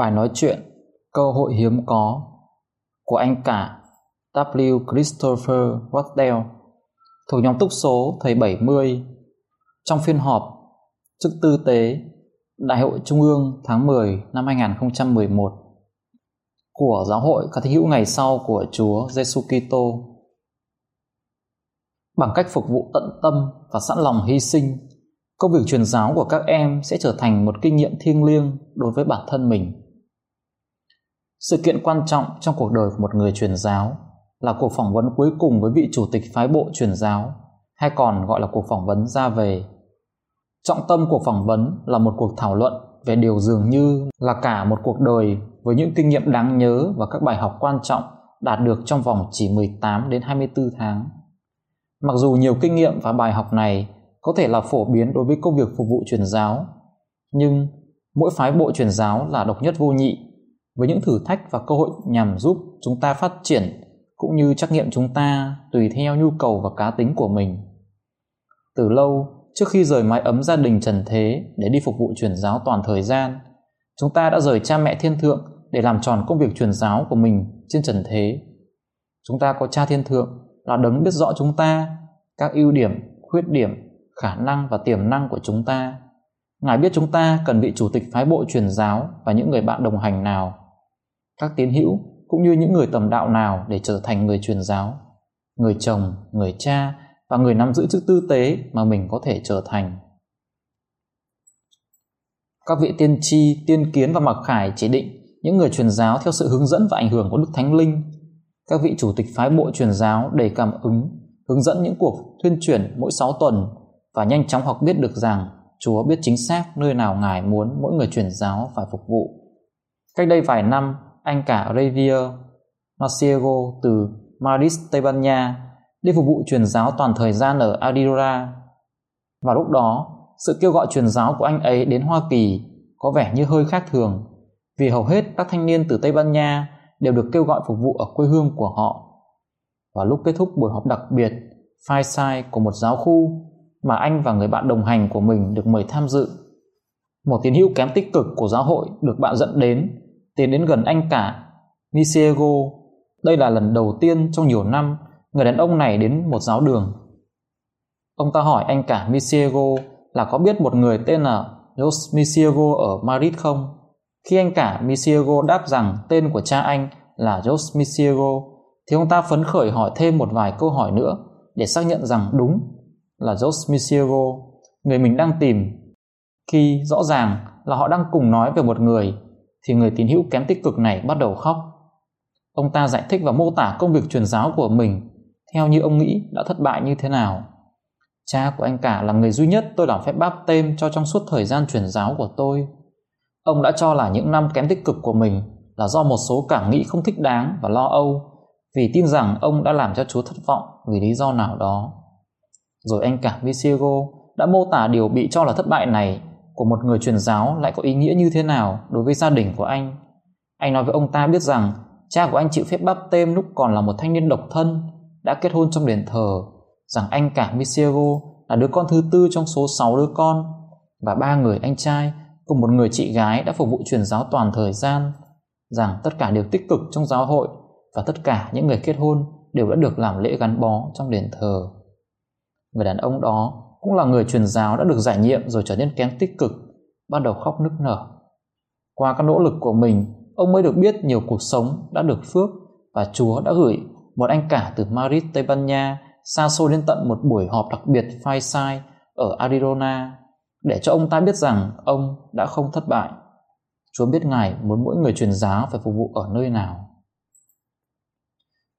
Bài nói chuyện, Cơ hội hiếm có, của anh cả W. Christopher Waddell, thuộc nhóm túc số thầy 70 trong phiên họp chức tư tế Đại hội Trung ương tháng 10 năm 2011 của Giáo hội các thánh hữu ngày sau của Chúa Giêsu Kitô bằng cách phục vụ tận tâm và sẵn lòng hy sinh, công việc truyền giáo của các em sẽ trở thành một kinh nghiệm thiêng liêng đối với bản thân mình sự kiện quan trọng trong cuộc đời của một người truyền giáo là cuộc phỏng vấn cuối cùng với vị chủ tịch phái bộ truyền giáo hay còn gọi là cuộc phỏng vấn ra về trọng tâm cuộc phỏng vấn là một cuộc thảo luận về điều dường như là cả một cuộc đời với những kinh nghiệm đáng nhớ và các bài học quan trọng đạt được trong vòng chỉ 18 đến 24 tháng. Mặc dù nhiều kinh nghiệm và bài học này có thể là phổ biến đối với công việc phục vụ truyền giáo, nhưng mỗi phái bộ truyền giáo là độc nhất vô nhị với những thử thách và cơ hội nhằm giúp chúng ta phát triển cũng như trắc nghiệm chúng ta tùy theo nhu cầu và cá tính của mình. Từ lâu, trước khi rời mái ấm gia đình trần thế để đi phục vụ truyền giáo toàn thời gian, chúng ta đã rời cha mẹ thiên thượng để làm tròn công việc truyền giáo của mình trên trần thế. Chúng ta có cha thiên thượng là đấng biết rõ chúng ta, các ưu điểm, khuyết điểm, khả năng và tiềm năng của chúng ta. Ngài biết chúng ta cần vị chủ tịch phái bộ truyền giáo và những người bạn đồng hành nào các tín hữu cũng như những người tầm đạo nào để trở thành người truyền giáo, người chồng, người cha và người nắm giữ chức tư tế mà mình có thể trở thành. Các vị tiên tri, tiên kiến và mặc khải chỉ định những người truyền giáo theo sự hướng dẫn và ảnh hưởng của Đức Thánh Linh. Các vị chủ tịch phái bộ truyền giáo đầy cảm ứng, hướng dẫn những cuộc tuyên truyền mỗi 6 tuần và nhanh chóng học biết được rằng Chúa biết chính xác nơi nào Ngài muốn mỗi người truyền giáo phải phục vụ. Cách đây vài năm, anh cả Javier Marciego từ Madrid, Tây Ban Nha đi phục vụ truyền giáo toàn thời gian ở Adira. Và lúc đó, sự kêu gọi truyền giáo của anh ấy đến Hoa Kỳ có vẻ như hơi khác thường vì hầu hết các thanh niên từ Tây Ban Nha đều được kêu gọi phục vụ ở quê hương của họ. Và lúc kết thúc buổi họp đặc biệt sai của một giáo khu mà anh và người bạn đồng hành của mình được mời tham dự. Một tín hữu kém tích cực của giáo hội được bạn dẫn đến tiến đến gần anh cả Nisiego. Đây là lần đầu tiên trong nhiều năm người đàn ông này đến một giáo đường. Ông ta hỏi anh cả Misiego là có biết một người tên là Jos Misiego ở Madrid không? Khi anh cả Misiego đáp rằng tên của cha anh là Jos Misiego, thì ông ta phấn khởi hỏi thêm một vài câu hỏi nữa để xác nhận rằng đúng là Jos Misiego, người mình đang tìm. Khi rõ ràng là họ đang cùng nói về một người thì người tín hữu kém tích cực này bắt đầu khóc. Ông ta giải thích và mô tả công việc truyền giáo của mình theo như ông nghĩ đã thất bại như thế nào. Cha của anh cả là người duy nhất tôi làm phép báp tên cho trong suốt thời gian truyền giáo của tôi. Ông đã cho là những năm kém tích cực của mình là do một số cảm nghĩ không thích đáng và lo âu vì tin rằng ông đã làm cho Chúa thất vọng vì lý do nào đó. Rồi anh cả Visiego đã mô tả điều bị cho là thất bại này của một người truyền giáo lại có ý nghĩa như thế nào đối với gia đình của anh. Anh nói với ông ta biết rằng cha của anh chịu phép bắp tên lúc còn là một thanh niên độc thân, đã kết hôn trong đền thờ, rằng anh cả Misiego là đứa con thứ tư trong số 6 đứa con và ba người anh trai cùng một người chị gái đã phục vụ truyền giáo toàn thời gian, rằng tất cả đều tích cực trong giáo hội và tất cả những người kết hôn đều đã được làm lễ gắn bó trong đền thờ. Người đàn ông đó cũng là người truyền giáo đã được giải nhiệm rồi trở nên kém tích cực, bắt đầu khóc nức nở. Qua các nỗ lực của mình, ông mới được biết nhiều cuộc sống đã được phước và Chúa đã gửi một anh cả từ Madrid, Tây Ban Nha xa xôi đến tận một buổi họp đặc biệt phai sai ở Arizona để cho ông ta biết rằng ông đã không thất bại. Chúa biết Ngài muốn mỗi người truyền giáo phải phục vụ ở nơi nào.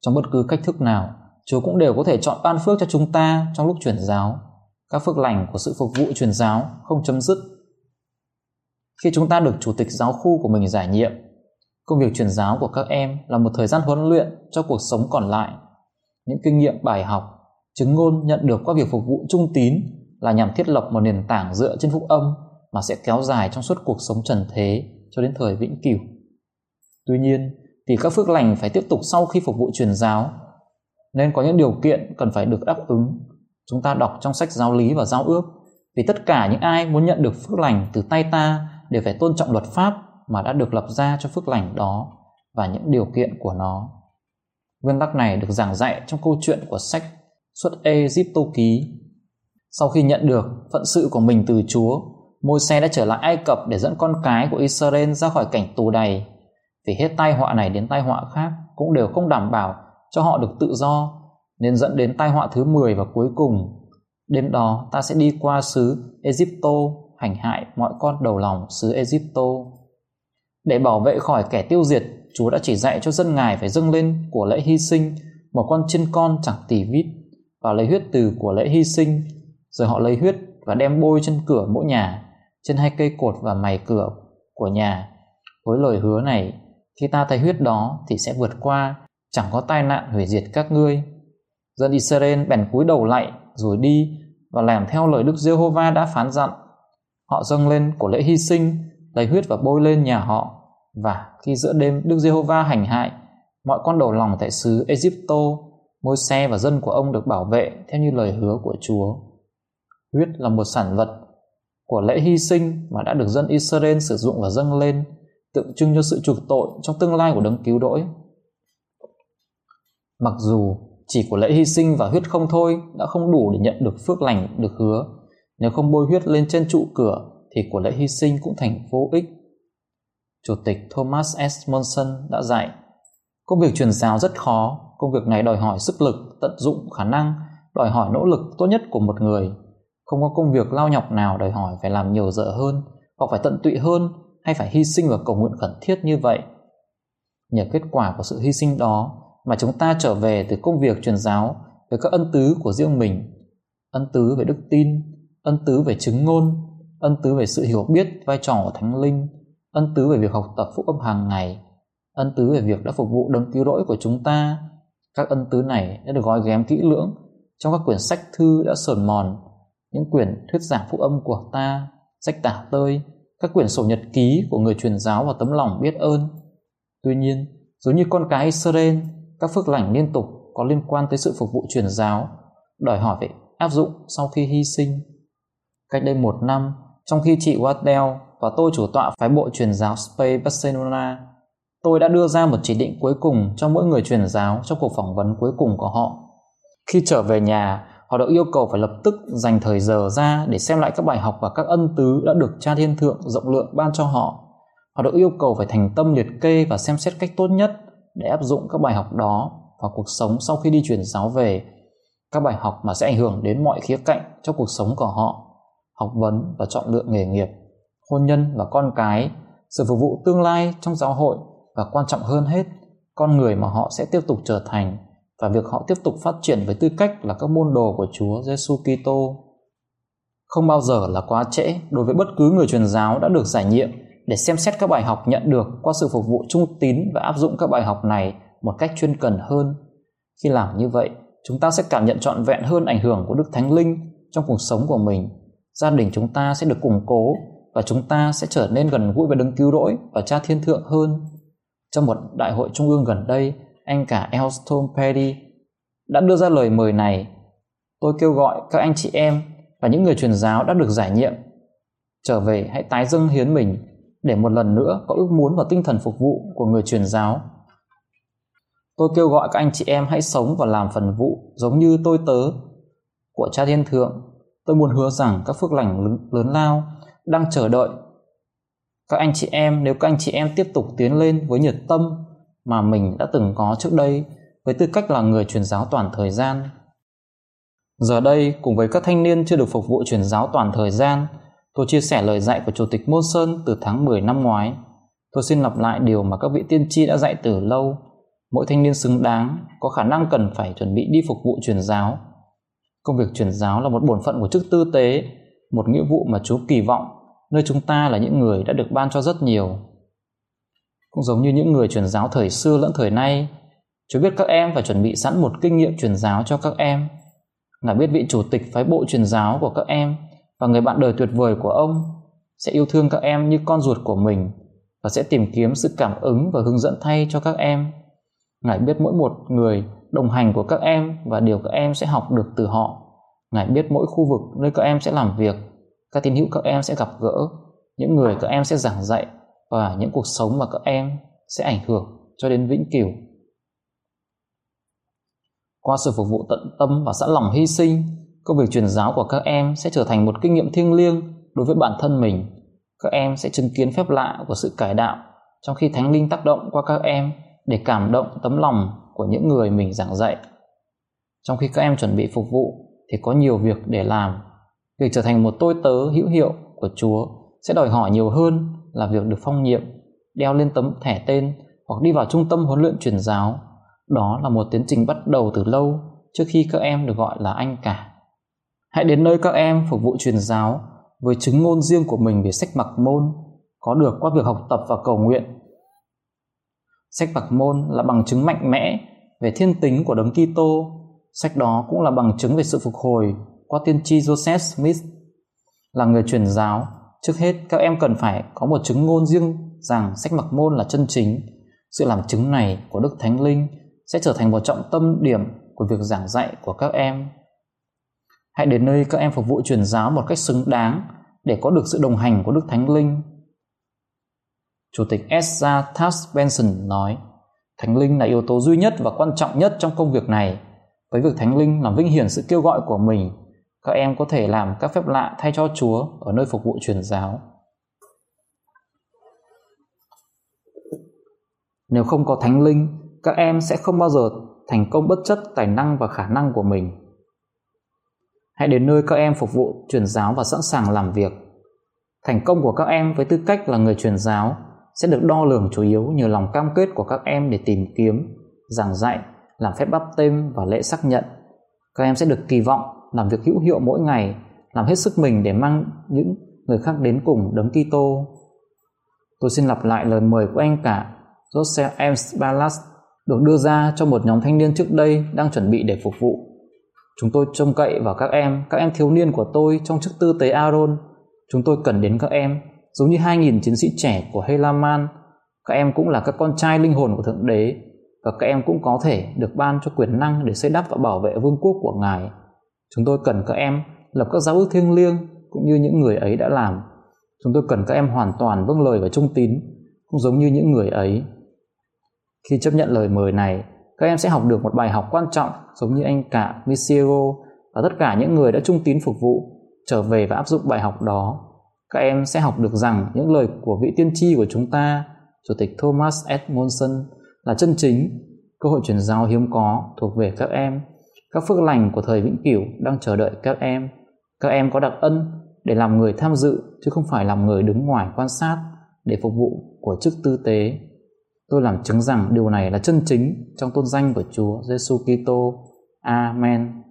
Trong bất cứ cách thức nào, Chúa cũng đều có thể chọn ban phước cho chúng ta trong lúc truyền giáo các phước lành của sự phục vụ truyền giáo không chấm dứt. Khi chúng ta được chủ tịch giáo khu của mình giải nhiệm, công việc truyền giáo của các em là một thời gian huấn luyện cho cuộc sống còn lại. Những kinh nghiệm bài học, chứng ngôn nhận được qua việc phục vụ trung tín là nhằm thiết lập một nền tảng dựa trên phúc âm mà sẽ kéo dài trong suốt cuộc sống trần thế cho đến thời vĩnh cửu. Tuy nhiên, thì các phước lành phải tiếp tục sau khi phục vụ truyền giáo, nên có những điều kiện cần phải được đáp ứng. Chúng ta đọc trong sách giáo lý và giao ước, vì tất cả những ai muốn nhận được phước lành từ tay ta đều phải tôn trọng luật pháp mà đã được lập ra cho phước lành đó và những điều kiện của nó. Nguyên tắc này được giảng dạy trong câu chuyện của sách Xuất Egypto ký. Sau khi nhận được phận sự của mình từ Chúa, môi xe đã trở lại Ai Cập để dẫn con cái của Israel ra khỏi cảnh tù đầy. Vì hết tai họa này đến tai họa khác cũng đều không đảm bảo cho họ được tự do, nên dẫn đến tai họa thứ 10 và cuối cùng. Đêm đó ta sẽ đi qua xứ Egypto hành hại mọi con đầu lòng xứ Egypto. Để bảo vệ khỏi kẻ tiêu diệt, Chúa đã chỉ dạy cho dân Ngài phải dâng lên của lễ hy sinh một con chiên con chẳng tỉ vít và lấy huyết từ của lễ hy sinh, rồi họ lấy huyết và đem bôi trên cửa mỗi nhà trên hai cây cột và mày cửa của nhà. Với lời hứa này, khi ta thấy huyết đó thì sẽ vượt qua, chẳng có tai nạn hủy diệt các ngươi. Dân Israel bèn cúi đầu lạy rồi đi và làm theo lời Đức Giê-hô-va đã phán dặn. Họ dâng lên của lễ hy sinh, lấy huyết và bôi lên nhà họ. Và khi giữa đêm Đức Giê-hô-va hành hại, mọi con đầu lòng tại xứ Egypto, môi xe và dân của ông được bảo vệ theo như lời hứa của Chúa. Huyết là một sản vật của lễ hy sinh mà đã được dân Israel sử dụng và dâng lên, tượng trưng cho sự chuộc tội trong tương lai của đấng cứu đỗi. Mặc dù chỉ của lễ hy sinh và huyết không thôi đã không đủ để nhận được phước lành được hứa, nếu không bôi huyết lên trên trụ cửa thì của lễ hy sinh cũng thành vô ích. Chủ tịch Thomas S. Monson đã dạy, công việc truyền giáo rất khó, công việc này đòi hỏi sức lực, tận dụng khả năng, đòi hỏi nỗ lực tốt nhất của một người không có công việc lao nhọc nào đòi hỏi phải làm nhiều giờ hơn hoặc phải tận tụy hơn hay phải hy sinh và cầu nguyện khẩn thiết như vậy. Nhờ kết quả của sự hy sinh đó mà chúng ta trở về từ công việc truyền giáo với các ân tứ của riêng mình. Ân tứ về đức tin, ân tứ về chứng ngôn, ân tứ về sự hiểu biết vai trò của Thánh Linh, ân tứ về việc học tập phúc âm hàng ngày, ân tứ về việc đã phục vụ đấng cứu rỗi của chúng ta. Các ân tứ này đã được gói ghém kỹ lưỡng trong các quyển sách thư đã sờn mòn những quyển thuyết giảng phúc âm của ta, sách tả tơi, các quyển sổ nhật ký của người truyền giáo và tấm lòng biết ơn. Tuy nhiên, giống như con cái Israel, các phước lành liên tục có liên quan tới sự phục vụ truyền giáo, đòi hỏi phải áp dụng sau khi hy sinh. Cách đây một năm, trong khi chị Waddell và tôi chủ tọa phái bộ truyền giáo Spain Barcelona, tôi đã đưa ra một chỉ định cuối cùng cho mỗi người truyền giáo trong cuộc phỏng vấn cuối cùng của họ. Khi trở về nhà, họ được yêu cầu phải lập tức dành thời giờ ra để xem lại các bài học và các ân tứ đã được cha thiên thượng rộng lượng ban cho họ. Họ được yêu cầu phải thành tâm liệt kê và xem xét cách tốt nhất để áp dụng các bài học đó vào cuộc sống sau khi đi truyền giáo về. Các bài học mà sẽ ảnh hưởng đến mọi khía cạnh trong cuộc sống của họ, học vấn và chọn lựa nghề nghiệp, hôn nhân và con cái, sự phục vụ tương lai trong giáo hội và quan trọng hơn hết, con người mà họ sẽ tiếp tục trở thành và việc họ tiếp tục phát triển với tư cách là các môn đồ của Chúa Giêsu Kitô. Không bao giờ là quá trễ đối với bất cứ người truyền giáo đã được giải nhiệm để xem xét các bài học nhận được qua sự phục vụ trung tín và áp dụng các bài học này một cách chuyên cần hơn. Khi làm như vậy, chúng ta sẽ cảm nhận trọn vẹn hơn ảnh hưởng của Đức Thánh Linh trong cuộc sống của mình. Gia đình chúng ta sẽ được củng cố và chúng ta sẽ trở nên gần gũi với đấng cứu rỗi và cha thiên thượng hơn. Trong một đại hội trung ương gần đây, anh cả Elston Perry đã đưa ra lời mời này. Tôi kêu gọi các anh chị em và những người truyền giáo đã được giải nhiệm trở về hãy tái dâng hiến mình để một lần nữa có ước muốn và tinh thần phục vụ của người truyền giáo. Tôi kêu gọi các anh chị em hãy sống và làm phần vụ giống như tôi tớ của Cha Thiên Thượng. Tôi muốn hứa rằng các phước lành lớn lao đang chờ đợi các anh chị em nếu các anh chị em tiếp tục tiến lên với nhiệt tâm mà mình đã từng có trước đây với tư cách là người truyền giáo toàn thời gian. Giờ đây, cùng với các thanh niên chưa được phục vụ truyền giáo toàn thời gian, tôi chia sẻ lời dạy của Chủ tịch Môn Sơn từ tháng 10 năm ngoái. Tôi xin lặp lại điều mà các vị tiên tri đã dạy từ lâu. Mỗi thanh niên xứng đáng, có khả năng cần phải chuẩn bị đi phục vụ truyền giáo. Công việc truyền giáo là một bổn phận của chức tư tế, một nghĩa vụ mà Chúa kỳ vọng, nơi chúng ta là những người đã được ban cho rất nhiều. Cũng giống như những người truyền giáo thời xưa lẫn thời nay, Chúa biết các em phải chuẩn bị sẵn một kinh nghiệm truyền giáo cho các em. Ngài biết vị chủ tịch phái bộ truyền giáo của các em và người bạn đời tuyệt vời của ông sẽ yêu thương các em như con ruột của mình và sẽ tìm kiếm sự cảm ứng và hướng dẫn thay cho các em. Ngài biết mỗi một người đồng hành của các em và điều các em sẽ học được từ họ. Ngài biết mỗi khu vực nơi các em sẽ làm việc, các tín hữu các em sẽ gặp gỡ, những người các em sẽ giảng dạy và những cuộc sống mà các em sẽ ảnh hưởng cho đến vĩnh cửu. Qua sự phục vụ tận tâm và sẵn lòng hy sinh, công việc truyền giáo của các em sẽ trở thành một kinh nghiệm thiêng liêng đối với bản thân mình. Các em sẽ chứng kiến phép lạ của sự cải đạo trong khi Thánh Linh tác động qua các em để cảm động tấm lòng của những người mình giảng dạy. Trong khi các em chuẩn bị phục vụ thì có nhiều việc để làm. Việc trở thành một tôi tớ hữu hiệu của Chúa sẽ đòi hỏi nhiều hơn là việc được phong nhiệm, đeo lên tấm thẻ tên hoặc đi vào trung tâm huấn luyện truyền giáo. Đó là một tiến trình bắt đầu từ lâu trước khi các em được gọi là anh cả. Hãy đến nơi các em phục vụ truyền giáo với chứng ngôn riêng của mình về sách mặc môn, có được qua việc học tập và cầu nguyện. Sách mặc môn là bằng chứng mạnh mẽ về thiên tính của đấng Kitô. Sách đó cũng là bằng chứng về sự phục hồi qua tiên tri Joseph Smith. Là người truyền giáo, trước hết các em cần phải có một chứng ngôn riêng rằng sách mặc môn là chân chính. Sự làm chứng này của Đức Thánh Linh sẽ trở thành một trọng tâm điểm của việc giảng dạy của các em. Hãy đến nơi các em phục vụ truyền giáo một cách xứng đáng để có được sự đồng hành của Đức Thánh Linh. Chủ tịch Ezra Taft Benson nói, Thánh Linh là yếu tố duy nhất và quan trọng nhất trong công việc này. Với việc Thánh Linh làm vinh hiển sự kêu gọi của mình, các em có thể làm các phép lạ thay cho Chúa ở nơi phục vụ truyền giáo. Nếu không có Thánh Linh, các em sẽ không bao giờ thành công bất chấp tài năng và khả năng của mình. Hãy đến nơi các em phục vụ truyền giáo và sẵn sàng làm việc. Thành công của các em với tư cách là người truyền giáo sẽ được đo lường chủ yếu nhờ lòng cam kết của các em để tìm kiếm, giảng dạy, làm phép bắp tên và lễ xác nhận. Các em sẽ được kỳ vọng làm việc hữu hiệu mỗi ngày, làm hết sức mình để mang những người khác đến cùng đấng Kitô. Tôi xin lặp lại lời mời của anh cả Joseph M. Ballas được đưa ra cho một nhóm thanh niên trước đây đang chuẩn bị để phục vụ. Chúng tôi trông cậy vào các em, các em thiếu niên của tôi trong chức tư tế Aaron. Chúng tôi cần đến các em, giống như 2.000 chiến sĩ trẻ của Helaman. Các em cũng là các con trai linh hồn của Thượng Đế và các em cũng có thể được ban cho quyền năng để xây đắp và bảo vệ vương quốc của Ngài. Chúng tôi cần các em lập các giáo ước thiêng liêng cũng như những người ấy đã làm. Chúng tôi cần các em hoàn toàn vâng lời và trung tín, cũng giống như những người ấy. Khi chấp nhận lời mời này, các em sẽ học được một bài học quan trọng giống như anh cả Misiero và tất cả những người đã trung tín phục vụ trở về và áp dụng bài học đó. Các em sẽ học được rằng những lời của vị tiên tri của chúng ta, Chủ tịch Thomas Edmondson là chân chính, cơ hội truyền giáo hiếm có thuộc về các em. Các phước lành của thời vĩnh cửu đang chờ đợi các em. Các em có đặc ân để làm người tham dự chứ không phải làm người đứng ngoài quan sát để phục vụ của chức tư tế Tôi làm chứng rằng điều này là chân chính trong tôn danh của Chúa Giêsu Kitô. Amen.